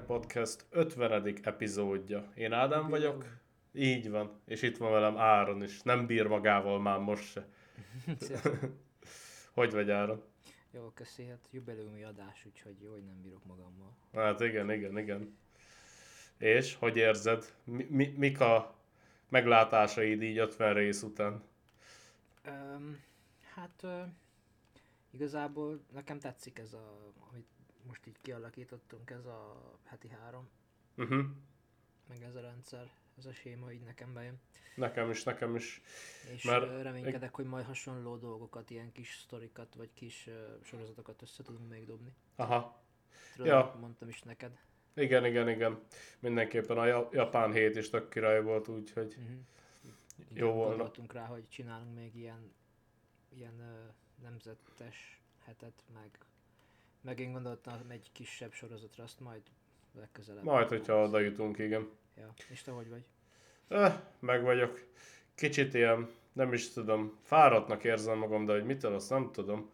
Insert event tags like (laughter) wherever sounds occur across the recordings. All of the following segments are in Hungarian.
Track Podcast 50. epizódja. Én Ádám vagyok, így van, és itt van velem Áron is. Nem bír magával már most se. (laughs) hogy vagy Áron? Jó, köszi, hát jubileumi adás, úgyhogy jó, hogy nem bírok magammal. Hát igen, igen, igen. És, hogy érzed? Mi, mi, mik a meglátásaid így 50 rész után? Um, hát uh, igazából nekem tetszik ez a, amit most így kialakítottunk, ez a heti három. Uh-huh. Meg ez a rendszer, ez a séma így nekem bejön. Nekem is, nekem is. És Mert... reménykedek, hogy majd hasonló dolgokat, ilyen kis sztorikat, vagy kis uh, sorozatokat össze tudunk még dobni. Aha. Tudod, ja. mondtam is neked. Igen, igen, igen. Mindenképpen a japán hét is tök király volt, úgyhogy uh-huh. jó volna. Gondoltunk rá, hogy csinálunk még ilyen, ilyen uh, nemzetes hetet, meg, meg én gondoltam egy kisebb sorozatra, azt majd legközelebb. Majd, hogyha oda jutunk, igen. Ja, és te hogy vagy? Eh, meg vagyok. Kicsit ilyen, nem is tudom, fáradtnak érzem magam, de hogy mitől, azt nem tudom.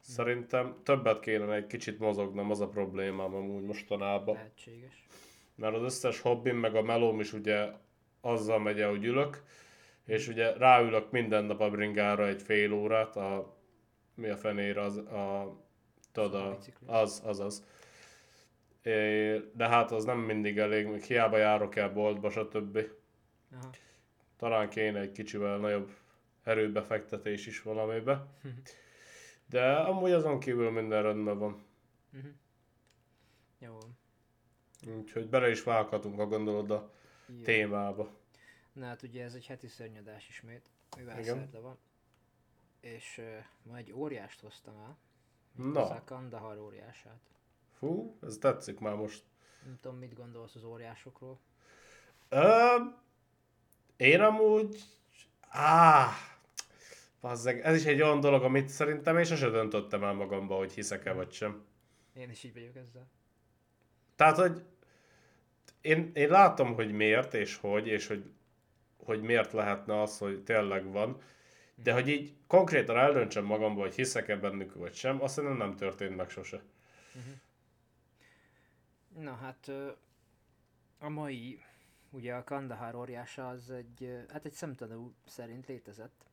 Szerintem többet kéne egy kicsit mozognom, az a problémám amúgy mostanában. Lehetséges. Mert az összes hobbim, meg a melóm is ugye azzal megy el, hogy ülök, és ugye ráülök minden nap a bringára egy fél órát, a, mi a fenére, az, a, tudod, a, az, az, az. É, de hát az nem mindig elég, még hiába járok el boltba, stb. Aha. Talán kéne egy kicsivel nagyobb erőbefektetés is valamibe. (laughs) De amúgy azon kívül minden rendben van. Uh-huh. Jó. Úgyhogy bele is vághatunk, ha gondolod a Jó. témába. Na hát ugye ez egy heti szörnyadás ismét, mivel Igen. szerda van. És uh, ma egy óriást hoztam el. Na. A Kandahar óriását. Fú, ez tetszik már most. Nem tudom, mit gondolsz az óriásokról. Ö, én amúgy... Áh, Bazzeg, ez is egy olyan dolog, amit szerintem én sose döntöttem el magamba, hogy hiszek-e vagy sem. Én is így vagyok ezzel. Tehát, hogy én, én látom, hogy miért és hogy, és hogy, hogy miért lehetne az, hogy tényleg van, de hogy így konkrétan eldöntsem magamba, hogy hiszek-e bennük vagy sem, azt szerintem nem történt meg sose. Uh-huh. Na hát a mai, ugye a Kandahar óriása az egy, hát egy szemtanú szerint létezett.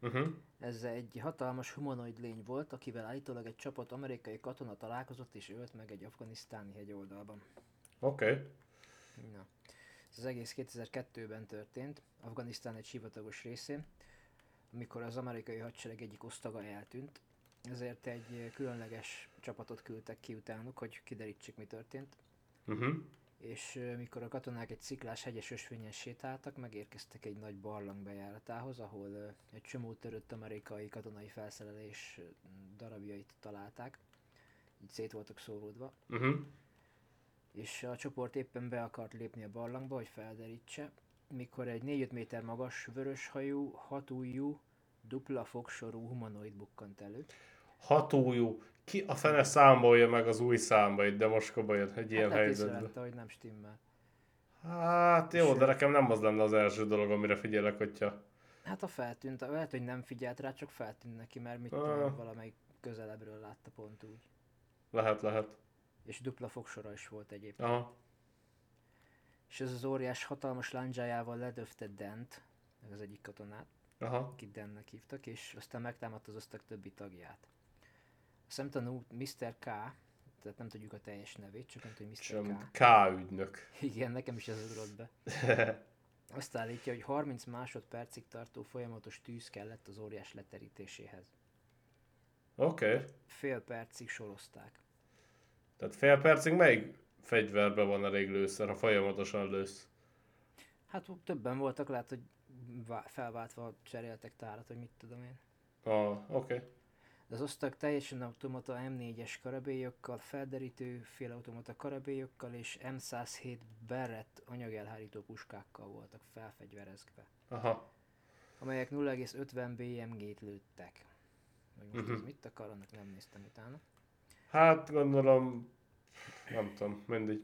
Uh-huh. Ez egy hatalmas humanoid lény volt, akivel állítólag egy csapat amerikai katona találkozott és ölt meg egy afganisztáni hegyoldalban. Oké. Okay. Na. Ez az egész 2002-ben történt, Afganisztán egy sivatagos részén, amikor az amerikai hadsereg egyik osztaga eltűnt, ezért egy különleges csapatot küldtek ki utánuk, hogy kiderítsék mi történt. Uh-huh és mikor a katonák egy sziklás hegyes ösvényen sétáltak, megérkeztek egy nagy barlang bejáratához, ahol egy csomó törött amerikai katonai felszerelés darabjait találták, így szét voltak szóródva. Uh-huh. És a csoport éppen be akart lépni a barlangba, hogy felderítse, mikor egy 4-5 méter magas, vöröshajú, hatújú, dupla fogsorú humanoid bukkant elő. Hatújú, ki a fene számolja meg az új számait, de most jön egy ilyen hát helyzetben. Hát hogy nem stimmel. Hát jó, Sőt. de nekem nem az lenne az első dolog, amire figyelek, hogyha... Hát a feltűnt, lehet, hogy nem figyelt rá, csak feltűnt neki, mert mit ah. tudom, valamelyik közelebbről látta pont úgy. Lehet, lehet. És dupla fogsora is volt egyébként. Aha. És ez az óriás hatalmas lándzsájával ledöfte Dent, az egyik katonát, Aha. akit Dennek hívtak, és aztán megtámadta az osztag többi tagját szemtanú Mr. K, tehát nem tudjuk a teljes nevét, csak nem tudjuk Mr. K. K ügynök. Igen, nekem is ez ugrott be. (laughs) Azt állítja, hogy 30 másodpercig tartó folyamatos tűz kellett az óriás leterítéséhez. Oké. Okay. Fél percig sorozták. Tehát fél percig melyik fegyverben van elég lőszer, ha folyamatosan lősz? Hát többen voltak, lehet, hogy felváltva cseréltek tárat, hogy mit tudom én. Ah, oké. Okay az osztag teljesen automata M4-es karabélyokkal, felderítő félautomata karabélyokkal és M107 Barrett anyagelhárító puskákkal voltak felfegyverezve. Aha. Amelyek 0,50 BMG-t lőttek. Hogy most uh-huh. ez mit akar, annak nem néztem utána. Hát gondolom, nem tudom, mindig.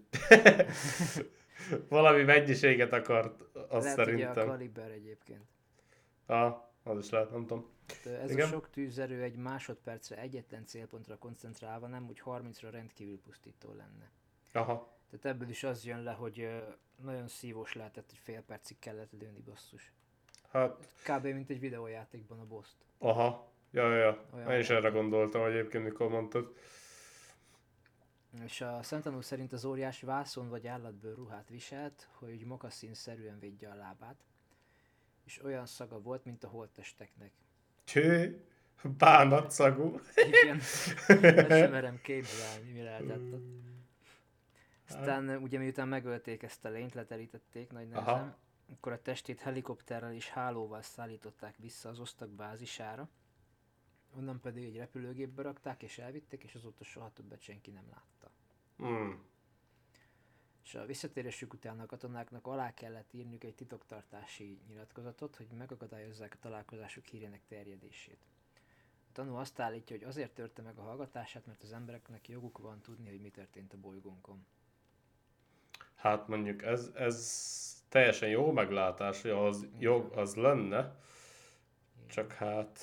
(laughs) Valami mennyiséget akart, azt Lehet, szerintem. Lehet, a kaliber egyébként. Ah, az is lehet, nem tudom. Ez Igen? a sok tűzerő egy másodpercre egyetlen célpontra koncentrálva nem úgy 30-ra rendkívül pusztító lenne. Aha. Tehát ebből is az jön le, hogy nagyon szívós lehetett, hogy fél percig kellett lőni basszus. Hát, Kb. mint egy videójátékban a boss aha. Ja, ja, ja. Olyan Én is erre gondoltam egyébként, mikor mondtad. És a Szentanú szerint az óriás vászon vagy állatbőr ruhát viselt, hogy mokaszín-szerűen védje a lábát. És olyan szaga volt, mint a holttesteknek. Cső, bánatszagú. Igen, (laughs) sem merem képzelni, mi lehetett ott. Aztán ugye miután megölték ezt a lényt, leterítették nagy Aha. nehezen, akkor a testét helikopterrel és hálóval szállították vissza az osztag bázisára, onnan pedig egy repülőgépbe rakták és elvitték, és azóta soha többet senki nem látta. Hmm. És a visszatérésük után a katonáknak alá kellett írniuk egy titoktartási nyilatkozatot, hogy megakadályozzák a találkozásuk hírének terjedését. A tanú azt állítja, hogy azért törte meg a hallgatását, mert az embereknek joguk van tudni, hogy mi történt a bolygónkon. Hát mondjuk ez, ez teljesen jó meglátás, hogy az jog az lenne, csak hát...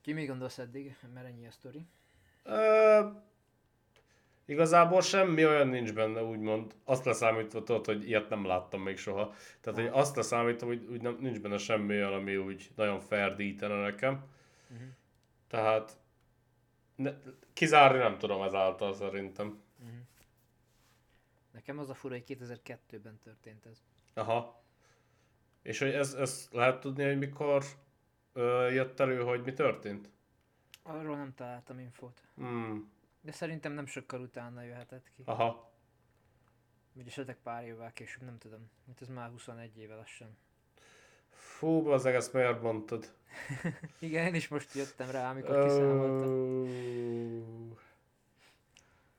Ki mi gondolsz eddig, mert ennyi a sztori? Ö, igazából semmi olyan nincs benne, úgymond. Azt leszámítva tudod, hogy ilyet nem láttam még soha. Tehát, hogy azt leszámítom, hogy úgy nem, nincs benne semmi olyan, ami úgy nagyon ferdítene nekem. Uh-huh. Tehát ne, kizárni nem tudom ezáltal szerintem. Uh-huh. Nekem az a fura, hogy 2002-ben történt ez. Aha. És hogy ez, ez lehet tudni, hogy mikor ö, jött elő, hogy mi történt? Arról nem találtam infót. Hmm. De szerintem nem sokkal utána jöhetett ki. Aha. Vagy esetleg pár évvel később, nem tudom. Mint ez már 21 éve lassan. Fú, az ezt miért mondtad? (laughs) Igen, én is most jöttem rá, amikor kiszámoltam.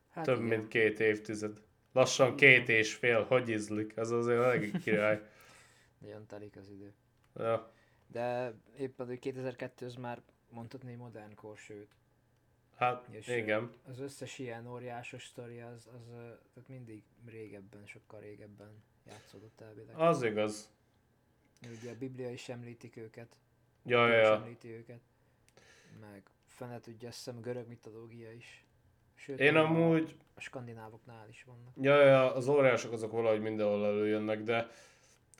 Hát Több igen. mint két évtized. Lassan két és fél, hogy ízlik? Ez azért elég király. (laughs) Nagyon telik az idő. Ja. De éppen, hogy 2002 az már mondhatni modern kor, sőt. Hát És, igen. Az összes ilyen óriásos sztori az, az tehát mindig régebben, sokkal régebben játszódott elvileg. Az igaz. Ugye a Biblia is említik őket. Ja, ja, ja. említi őket. Meg fene tudja, azt hiszem, görög mitológia is. Sőt, Én amúgy, A skandinávoknál is vannak. ja, ja, az óriások azok valahogy mindenhol előjönnek, de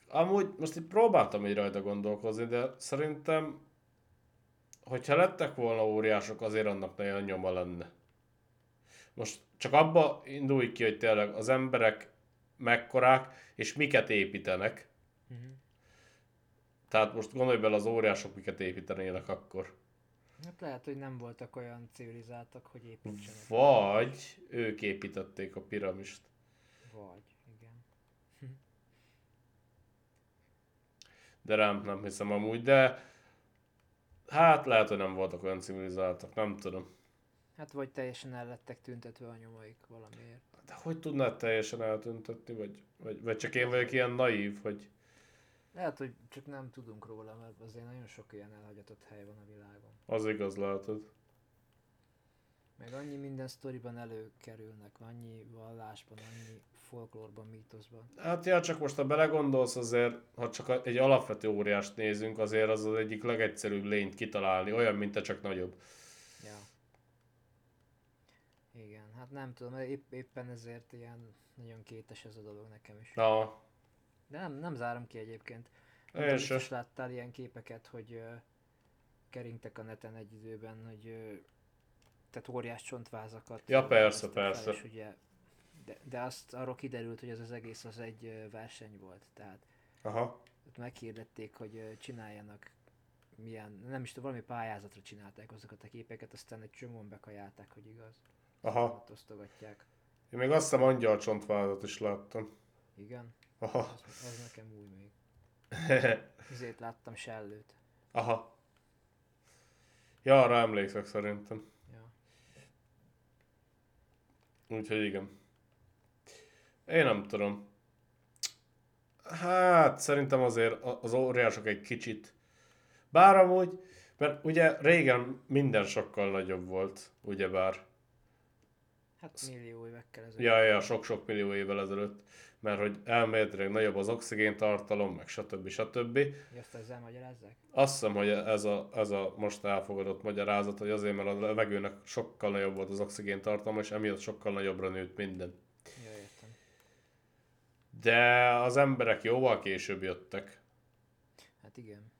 amúgy most itt próbáltam így rajta gondolkozni, de szerintem, hogyha lettek volna óriások, azért annak nagyon nyoma lenne. Most csak abba indulj ki, hogy tényleg az emberek mekkorák, és miket építenek. Uh-huh. Tehát most gondolj bele, az óriások miket építenének akkor. Hát lehet, hogy nem voltak olyan civilizáltak, hogy építsenek. Vagy ők építették a piramist. Vagy, igen. De nem, nem hiszem amúgy, de hát lehet, hogy nem voltak olyan civilizáltak, nem tudom. Hát vagy teljesen el lettek tüntetve a nyomaik valamiért. De hogy tudnád teljesen eltüntetni, vagy, vagy, vagy csak én vagyok ilyen naív, hogy Lehet, hogy csak nem tudunk róla, mert azért nagyon sok ilyen elhagyatott hely van a világon. az igaz látod. Meg annyi minden sztoriban előkerülnek, annyi vallásban, annyi folklórban, mítoszban. Hát ja, csak most ha belegondolsz azért, ha csak egy alapvető óriást nézünk, azért az az egyik legegyszerűbb lényt kitalálni, olyan, mint te csak nagyobb. Ja. Igen, hát nem tudom, épp, éppen ezért ilyen nagyon kétes ez a dolog nekem is. Na, De nem, nem zárom ki egyébként. Nem Én tudom, se. biztos láttál ilyen képeket, hogy ö, keringtek a neten egy időben, hogy tehát óriás csontvázakat. Ja, persze, fel, persze. És ugye, de, de azt arról kiderült, hogy ez az egész az egy verseny volt. Tehát aha, ott meghirdették, hogy csináljanak milyen, nem is tudom, valami pályázatra csinálták azokat a képeket, aztán egy csomóan bekajálták, hogy igaz. aha. Ott osztogatják. Én még azt hiszem angyal csontvázat is láttam. Igen, Aha. az, az nekem új még. (laughs) Ezért láttam sellőt. Aha. Ja, arra emlékszek szerintem. Ja. Úgyhogy igen. Én nem tudom. Hát, szerintem azért az óriások egy kicsit. Bár amúgy, mert ugye régen minden sokkal nagyobb volt, ugyebár. Hát millió évekkel ezelőtt. Ja, ja, sok-sok millió évvel ezelőtt. Mert hogy elméletileg nagyobb az oxigéntartalom, meg stb. stb. Ezt ezzel magyarázzák? Azt hiszem, hogy ez a, ez a most elfogadott magyarázat, hogy azért, mert a levegőnek sokkal nagyobb volt az oxigéntartalma, és emiatt sokkal nagyobbra nőtt minden. Ja, értem. De az emberek jóval később jöttek. Hát igen.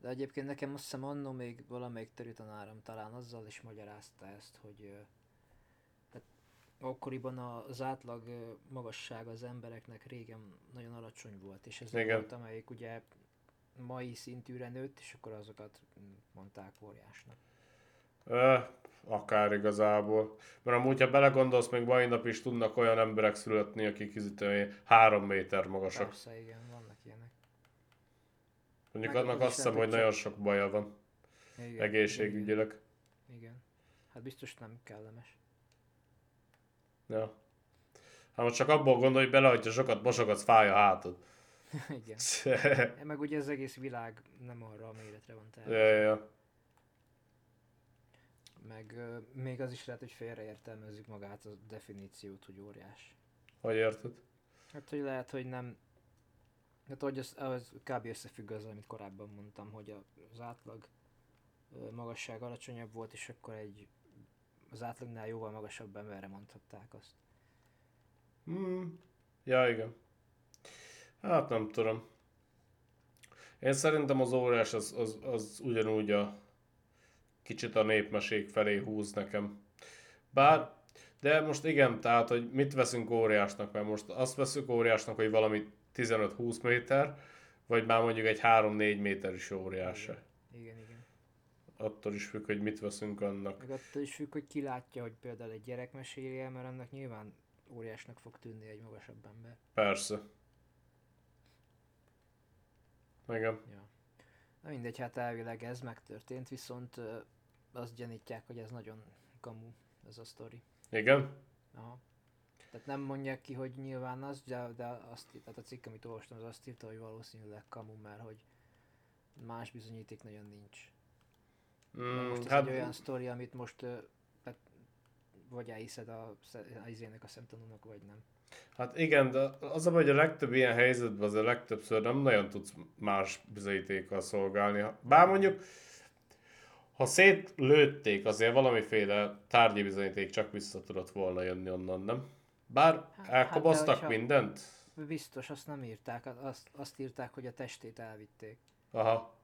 De egyébként nekem azt hiszem annó még valamelyik tanárom talán azzal is magyarázta ezt, hogy akkoriban az átlag ö, magasság az embereknek régen nagyon alacsony volt, és ez Igen. volt, amelyik ugye mai szintűre nőtt, és akkor azokat mondták óriásnak. Ö, akár igazából. Mert amúgy, ha belegondolsz, még mai nap is tudnak olyan emberek születni, akik izítően három méter magasak. Persze, igen, vannak ilyenek. Mondjuk Meg annak azt hiszem, hogy hogy nagyon sok baja van Igen, egészségügyileg. Igen, igen. Hát biztos nem kellemes. Ja. Hát most csak abból gondolj bele, hogyha sokat mosogatsz, fáj a hátad. (laughs) igen. (laughs) Meg ugye az egész világ nem arra a méretre van ja, tervezve. ja, ja. Meg ö, még az is lehet, hogy félreértelmezzük magát a definíciót, hogy óriás. Hogy érted? Hát, hogy lehet, hogy nem... Hát, hogy az, az kb. összefügg az, amit korábban mondtam, hogy az átlag magasság alacsonyabb volt, és akkor egy az átlagnál jóval magasabb emberre mondhatták azt. Hmm. Ja, igen. Hát nem tudom. Én szerintem az órás az, az, az ugyanúgy a kicsit a népmesék felé húz nekem. Bár, de most igen, tehát, hogy mit veszünk óriásnak, mert most azt veszünk óriásnak, hogy valami 15-20 méter, vagy már mondjuk egy 3-4 méter is óriás. Igen, igen. igen. Attól is függ, hogy mit veszünk annak. Meg attól is függ, hogy ki látja, hogy például egy gyerek meséli el, mert annak nyilván óriásnak fog tűnni egy magasabb ember. Persze. Igen. Ja. Na mindegy, hát elvileg ez megtörtént, viszont ö, azt gyanítják, hogy ez nagyon kamu, ez a sztori. Igen? Aha. Tehát nem mondják ki, hogy nyilván az, de, de azt, tehát a cikk, amit olvastam, az azt írta, hogy valószínűleg kamu, mert hogy más bizonyíték nagyon nincs. Mm, most ez hát, egy olyan sztori, amit most tehát, vagy elhiszed a, sze- a izének a szemtanúnak, vagy nem. Hát igen, de az a baj, hogy a legtöbb ilyen helyzetben az a legtöbbször nem nagyon tudsz más bizonyítékkal szolgálni. Bár mondjuk, ha szétlőtték, azért valamiféle tárgyi bizonyíték csak vissza tudott volna jönni onnan, nem? Bár Hát- elkoboztak hát de hogyha- mindent? Biztos, azt nem írták, azt, azt írták, hogy a testét elvitték. Aha.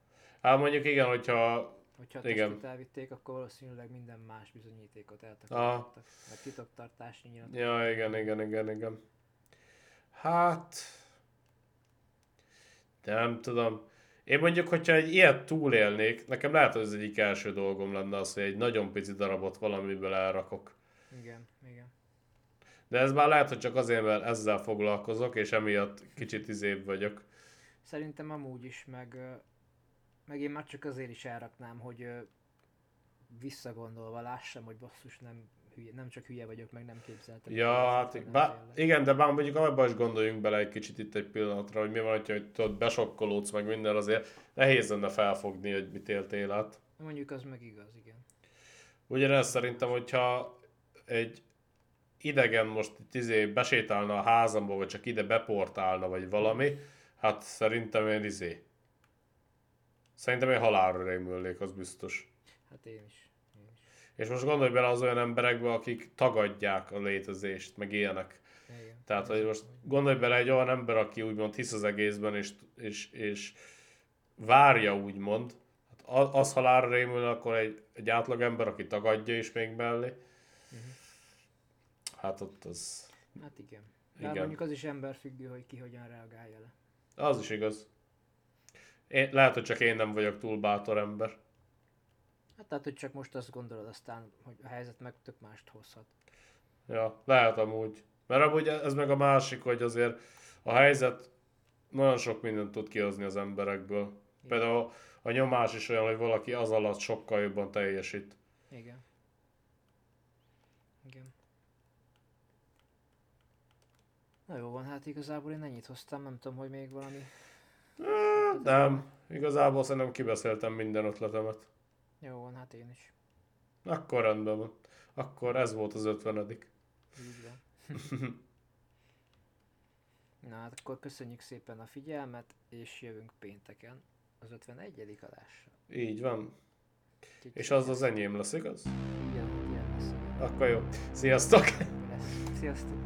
Hát mondjuk igen, hogyha... Hogyha a Igen. testét elvitték, akkor valószínűleg minden más bizonyítékot eltakarítottak. Mert titoktartási nyilat. Ja, igen, igen, igen, igen. Hát... Nem tudom. Én mondjuk, hogyha egy ilyet túlélnék, nekem lehet, hogy az egyik első dolgom lenne az, hogy egy nagyon pici darabot valamiből elrakok. Igen, igen. De ez már lehet, hogy csak azért, mert ezzel foglalkozok, és emiatt kicsit izébb vagyok. Szerintem amúgy is, meg, meg én már csak azért is elraknám, hogy visszagondolva lássam, hogy basszus nem, hülye, nem csak hülye vagyok, meg nem képzeltem. Ja, hát bá, igen, de bár mondjuk abban is gondoljunk bele egy kicsit itt egy pillanatra, hogy mi van, hogyha hogy tudod, besokkolódsz meg minden, azért nehéz lenne felfogni, hogy mit éltél át. Mondjuk az meg igaz, igen. Ugyanez szerintem, hogyha egy idegen most izé besétálna a házamba, vagy csak ide beportálna, vagy valami, hát szerintem én izé. Szerintem én halálra rémülnék, az biztos. Hát én is. Én is. És most gondolj bele az olyan emberekbe, akik tagadják a létezést, meg ilyenek. Igen. Tehát, hogy most gondolj bele egy olyan ember, aki úgymond hisz az egészben, és, és, és várja úgymond, hát az halálra rémül, akkor egy, egy átlag ember, aki tagadja is még mellé. Hát ott az, Hát igen. Igen. igen. mondjuk az is emberfüggő, hogy ki hogyan reagálja le. az is igaz. Én, lehet, hogy csak én nem vagyok túl bátor ember. Hát tehát, hogy csak most azt gondolod aztán, hogy a helyzet meg tök mást hozhat. Ja, lehet amúgy. Mert amúgy ez meg a másik, hogy azért a helyzet nagyon sok mindent tud kihozni az emberekből. Például a nyomás is olyan, hogy valaki az alatt sokkal jobban teljesít. Igen. Igen. Na jó van, hát igazából én ennyit hoztam, nem tudom, hogy még valami... Hát Nem, igazából szerintem kibeszéltem minden ötletemet. Jó van, hát én is. Akkor rendben van. Akkor ez volt az 50 Így van. (laughs) Na hát akkor köszönjük szépen a figyelmet, és jövünk pénteken az 51. adással. Így van. Úgyhogy És az az enyém lesz, igaz? Igen, ilyen lesz. Akkor jó. Sziasztok! Lesz. Sziasztok!